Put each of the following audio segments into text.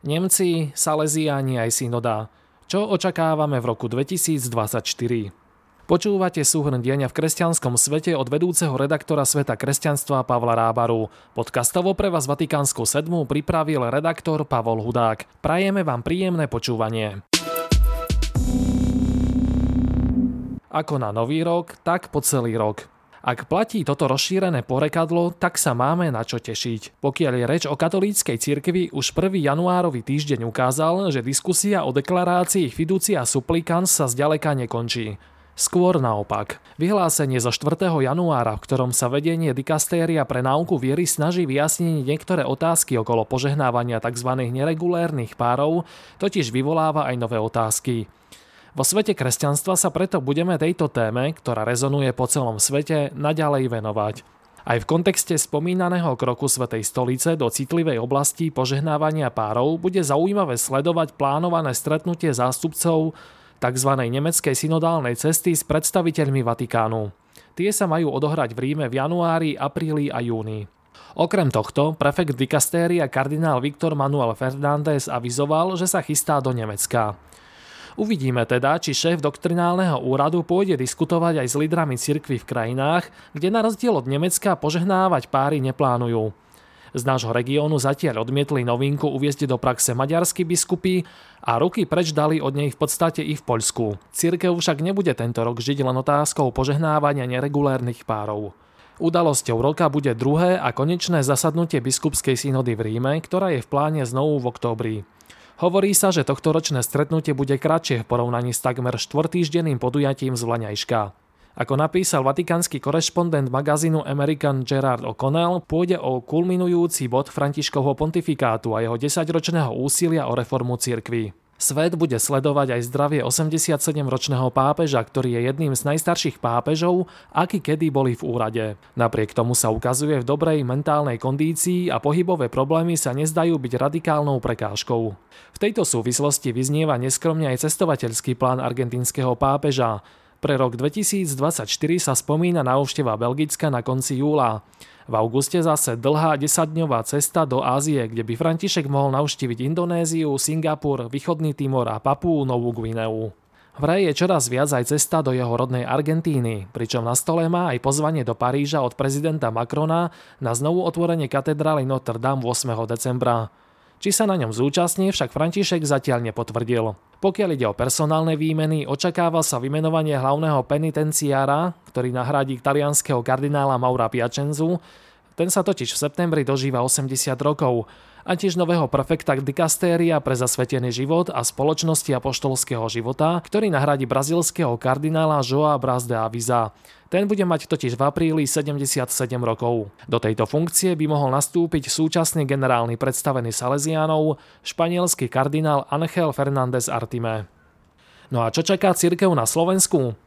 Nemci, Salesiáni aj synoda. Čo očakávame v roku 2024? Počúvate súhrn dienia v kresťanskom svete od vedúceho redaktora Sveta kresťanstva Pavla Rábaru. Podcastovo pre vás Vatikánsku sedmu pripravil redaktor Pavol Hudák. Prajeme vám príjemné počúvanie. Ako na nový rok, tak po celý rok. Ak platí toto rozšírené porekadlo, tak sa máme na čo tešiť. Pokiaľ je reč o katolíckej cirkvi, už 1. januárový týždeň ukázal, že diskusia o deklarácii fiducia supplicans sa zďaleka nekončí. Skôr naopak. Vyhlásenie zo 4. januára, v ktorom sa vedenie dikastéria pre náuku viery snaží vyjasniť niektoré otázky okolo požehnávania tzv. neregulérnych párov, totiž vyvoláva aj nové otázky. Vo svete kresťanstva sa preto budeme tejto téme, ktorá rezonuje po celom svete, naďalej venovať. Aj v kontexte spomínaného kroku Svetej stolice do citlivej oblasti požehnávania párov bude zaujímavé sledovať plánované stretnutie zástupcov tzv. nemeckej synodálnej cesty s predstaviteľmi Vatikánu. Tie sa majú odohrať v Ríme v januári, apríli a júni. Okrem tohto, prefekt dikastéria kardinál Viktor Manuel Fernández avizoval, že sa chystá do Nemecka. Uvidíme teda, či šéf doktrinálneho úradu pôjde diskutovať aj s lídrami cirkvy v krajinách, kde na rozdiel od Nemecka požehnávať páry neplánujú. Z nášho regiónu zatiaľ odmietli novinku uviezť do praxe maďarskí biskupy a ruky preč dali od nej v podstate i v Poľsku. Cirkev však nebude tento rok žiť len otázkou požehnávania neregulérnych párov. Udalosťou roka bude druhé a konečné zasadnutie biskupskej synody v Ríme, ktorá je v pláne znovu v októbri. Hovorí sa, že tohto ročné stretnutie bude kratšie v porovnaní s takmer štvrtýždenným podujatím z Vlaňajška. Ako napísal vatikánsky korešpondent magazínu American Gerard O'Connell, pôjde o kulminujúci bod Františkovho pontifikátu a jeho desaťročného úsilia o reformu cirkvy. Svet bude sledovať aj zdravie 87-ročného pápeža, ktorý je jedným z najstarších pápežov, aký kedy boli v úrade. Napriek tomu sa ukazuje v dobrej mentálnej kondícii a pohybové problémy sa nezdajú byť radikálnou prekážkou. V tejto súvislosti vyznieva neskromne aj cestovateľský plán argentínskeho pápeža. Pre rok 2024 sa spomína návšteva Belgicka na konci júla. V auguste zase dlhá 10-dňová cesta do Ázie, kde by František mohol navštíviť Indonéziu, Singapur, Východný Timor a Papú Novú Gvineu. Vraj je čoraz viac aj cesta do jeho rodnej Argentíny, pričom na stole má aj pozvanie do Paríža od prezidenta Macrona na znovu otvorenie katedrály Notre Dame 8. decembra. Či sa na ňom zúčastní, však František zatiaľ nepotvrdil. Pokiaľ ide o personálne výmeny, očakáva sa vymenovanie hlavného penitenciára, ktorý nahradí talianského kardinála Maura Piacenzu. Ten sa totiž v septembri dožíva 80 rokov a tiež nového prefekta dikastéria pre zasvetený život a spoločnosti apoštolského života, ktorý nahradí brazilského kardinála Joa Braz de Aviza. Ten bude mať totiž v apríli 77 rokov. Do tejto funkcie by mohol nastúpiť súčasný generálny predstavený Salesiánov, španielský kardinál Angel Fernández Artime. No a čo čaká cirkev na Slovensku?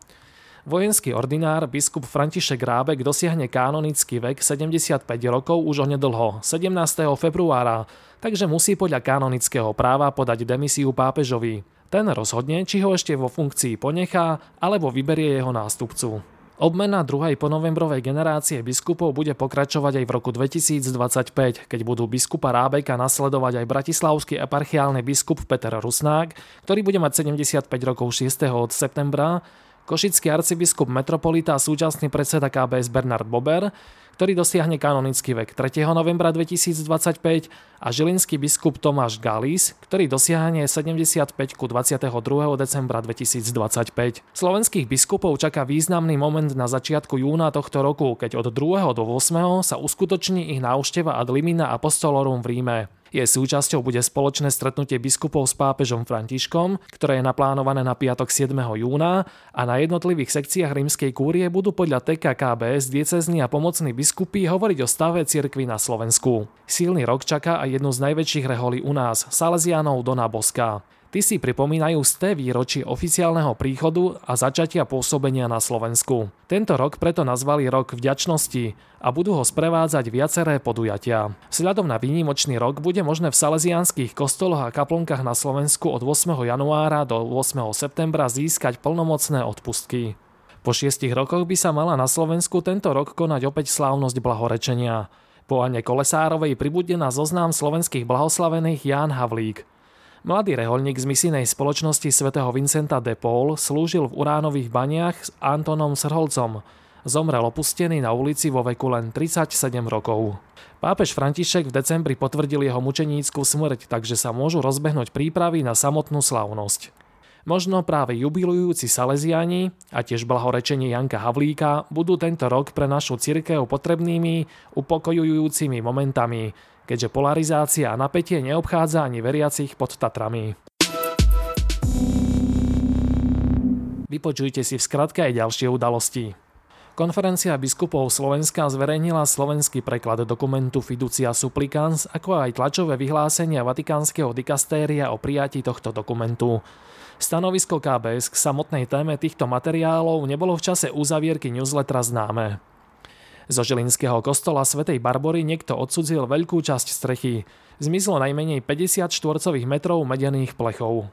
Vojenský ordinár biskup František Rábek dosiahne kanonický vek 75 rokov už onedlho, 17. februára, takže musí podľa kanonického práva podať demisiu pápežovi. Ten rozhodne, či ho ešte vo funkcii ponechá, alebo vyberie jeho nástupcu. Obmena druhej ponovembrovej generácie biskupov bude pokračovať aj v roku 2025, keď budú biskupa Rábeka nasledovať aj bratislavský eparchiálny biskup Peter Rusnák, ktorý bude mať 75 rokov 6. od septembra, košický arcibiskup metropolita a súčasný predseda KBS Bernard Bober, ktorý dosiahne kanonický vek 3. novembra 2025 a žilinský biskup Tomáš Galis, ktorý dosiahne 75 ku 22. decembra 2025. Slovenských biskupov čaká významný moment na začiatku júna tohto roku, keď od 2. do 8. sa uskutoční ich návšteva ad limina apostolorum v Ríme. Jej súčasťou bude spoločné stretnutie biskupov s pápežom Františkom, ktoré je naplánované na piatok 7. júna a na jednotlivých sekciách rímskej kúrie budú podľa TKKBS diecezní a pomocní biskupy hovoriť o stave cirkvi na Slovensku. Silný rok čaká aj jednu z najväčších reholí u nás, Salesianov Dona Boska. Ty si pripomínajú z té výročí oficiálneho príchodu a začatia pôsobenia na Slovensku. Tento rok preto nazvali rok vďačnosti a budú ho sprevádzať viaceré podujatia. Vzhľadom na výnimočný rok bude možné v salesianských kostoloch a kaplonkách na Slovensku od 8. januára do 8. septembra získať plnomocné odpustky. Po šiestich rokoch by sa mala na Slovensku tento rok konať opäť slávnosť blahorečenia. Po Ane Kolesárovej pribudne na zoznam slovenských blahoslavených Ján Havlík. Mladý reholník z misijnej spoločnosti svätého Vincenta de Paul slúžil v uránových baniach s Antonom Srholcom. Zomrel opustený na ulici vo veku len 37 rokov. Pápež František v decembri potvrdil jeho mučenícku smrť, takže sa môžu rozbehnúť prípravy na samotnú slávnosť. Možno práve jubilujúci Salesiani a tiež blahorečenie Janka Havlíka budú tento rok pre našu cirkev potrebnými, upokojujúcimi momentami, keďže polarizácia a napätie neobchádza ani veriacich pod Tatrami. Vypočujte si v skratke aj ďalšie udalosti. Konferencia biskupov Slovenska zverejnila slovenský preklad dokumentu Fiducia Supplicans, ako aj tlačové vyhlásenia Vatikánskeho dikastéria o prijatí tohto dokumentu. Stanovisko KBS k samotnej téme týchto materiálov nebolo v čase uzavierky newslettera známe. Zo Žilinského kostola svätej Barbory niekto odsudzil veľkú časť strechy. Zmizlo najmenej 50 štvorcových metrov medených plechov.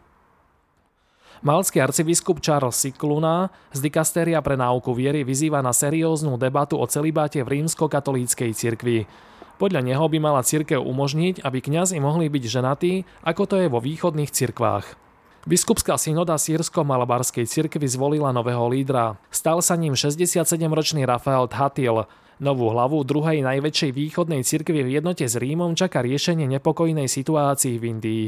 Malský arcibiskup Charles Sikluna z dikastéria pre náuku viery vyzýva na serióznu debatu o celibáte v rímsko-katolíckej cirkvi. Podľa neho by mala cirkev umožniť, aby kňazi mohli byť ženatí, ako to je vo východných cirkvách. Biskupská synoda sírsko-malabarskej cirkvi zvolila nového lídra. Stal sa ním 67-ročný Rafael Thatil. Novú hlavu druhej najväčšej východnej cirkvi v jednote s Rímom čaká riešenie nepokojnej situácii v Indii.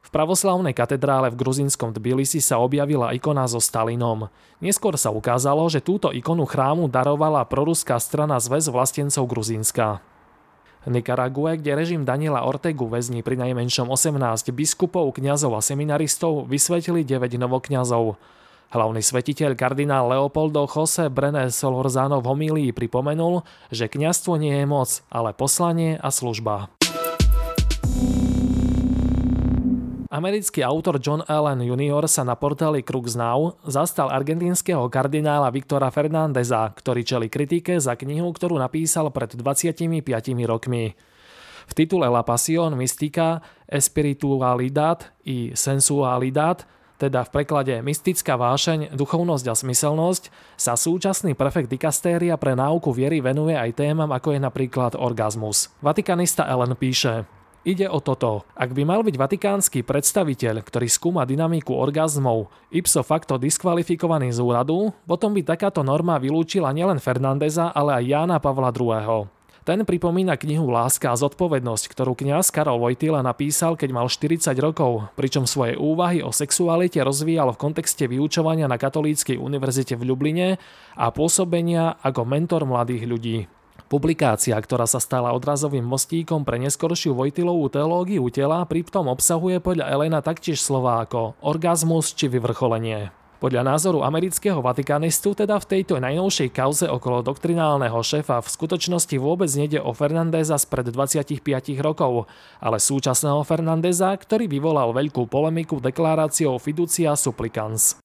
V pravoslavnej katedrále v gruzinskom Tbilisi sa objavila ikona so Stalinom. Neskôr sa ukázalo, že túto ikonu chrámu darovala proruská strana Zväz vlastencov Gruzínska. Nikarague, kde režim Daniela Ortegu väzní pri najmenšom 18 biskupov, kňazov a seminaristov, vysvetili 9 novokňazov. Hlavný svetiteľ kardinál Leopoldo Jose Brené Solorzano v homílii pripomenul, že kňazstvo nie je moc, ale poslanie a služba. Americký autor John Allen Jr. sa na portáli Crux Now zastal argentínskeho kardinála Viktora Fernandeza, ktorý čeli kritike za knihu, ktorú napísal pred 25 rokmi. V titule La Pasión Mystica, Espiritualidad i Sensualidad, teda v preklade mystická vášeň, duchovnosť a smyselnosť, sa súčasný prefekt dikastéria pre náuku viery venuje aj témam ako je napríklad orgazmus. Vatikanista Ellen píše, Ide o toto. Ak by mal byť vatikánsky predstaviteľ, ktorý skúma dynamiku orgazmov, ipso facto diskvalifikovaný z úradu, potom by takáto norma vylúčila nielen Fernandeza, ale aj Jána Pavla II. Ten pripomína knihu Láska a zodpovednosť, ktorú kňaz Karol Vojtila napísal, keď mal 40 rokov, pričom svoje úvahy o sexualite rozvíjal v kontexte vyučovania na Katolíckej univerzite v Ljubline a pôsobenia ako mentor mladých ľudí. Publikácia, ktorá sa stala odrazovým mostíkom pre neskoršiu Vojtilovú teológiu tela, pritom obsahuje podľa Elena taktiež slová ako orgazmus či vyvrcholenie. Podľa názoru amerického vatikanistu teda v tejto najnovšej kauze okolo doktrinálneho šéfa v skutočnosti vôbec nejde o Fernandeza spred 25 rokov, ale súčasného Fernandeza, ktorý vyvolal veľkú polemiku deklaráciou Fiducia Supplicans.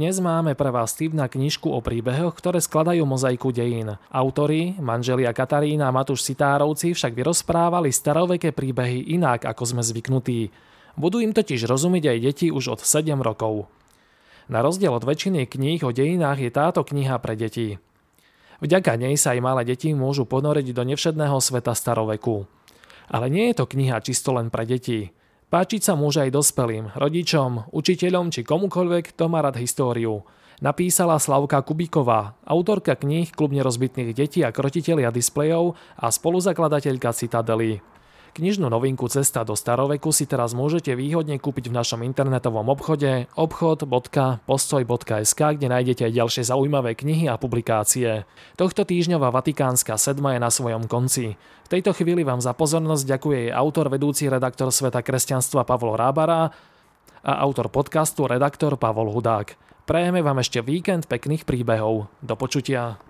Dnes máme pre vás tip na knižku o príbehoch, ktoré skladajú mozaiku dejín. Autori, manželia Katarína a Matúš Sitárovci však vyrozprávali staroveké príbehy inak, ako sme zvyknutí. Budú im totiž rozumieť aj deti už od 7 rokov. Na rozdiel od väčšiny kníh o dejinách je táto kniha pre deti. Vďaka nej sa aj malé deti môžu ponoriť do nevšedného sveta staroveku. Ale nie je to kniha čisto len pre deti. Páčiť sa môže aj dospelým, rodičom, učiteľom či komukoľvek, kto má rád históriu. Napísala Slavka Kubíková, autorka kníh Klub nerozbitných detí a krotitelia displejov a spoluzakladateľka Citadely. Knižnú novinku Cesta do staroveku si teraz môžete výhodne kúpiť v našom internetovom obchode obchod.postoj.sk, kde nájdete aj ďalšie zaujímavé knihy a publikácie. Tohto týždňová Vatikánska sedma je na svojom konci. V tejto chvíli vám za pozornosť ďakuje jej autor, vedúci redaktor Sveta kresťanstva Pavlo Rábara a autor podcastu redaktor Pavol Hudák. Prejeme vám ešte víkend pekných príbehov. Do počutia.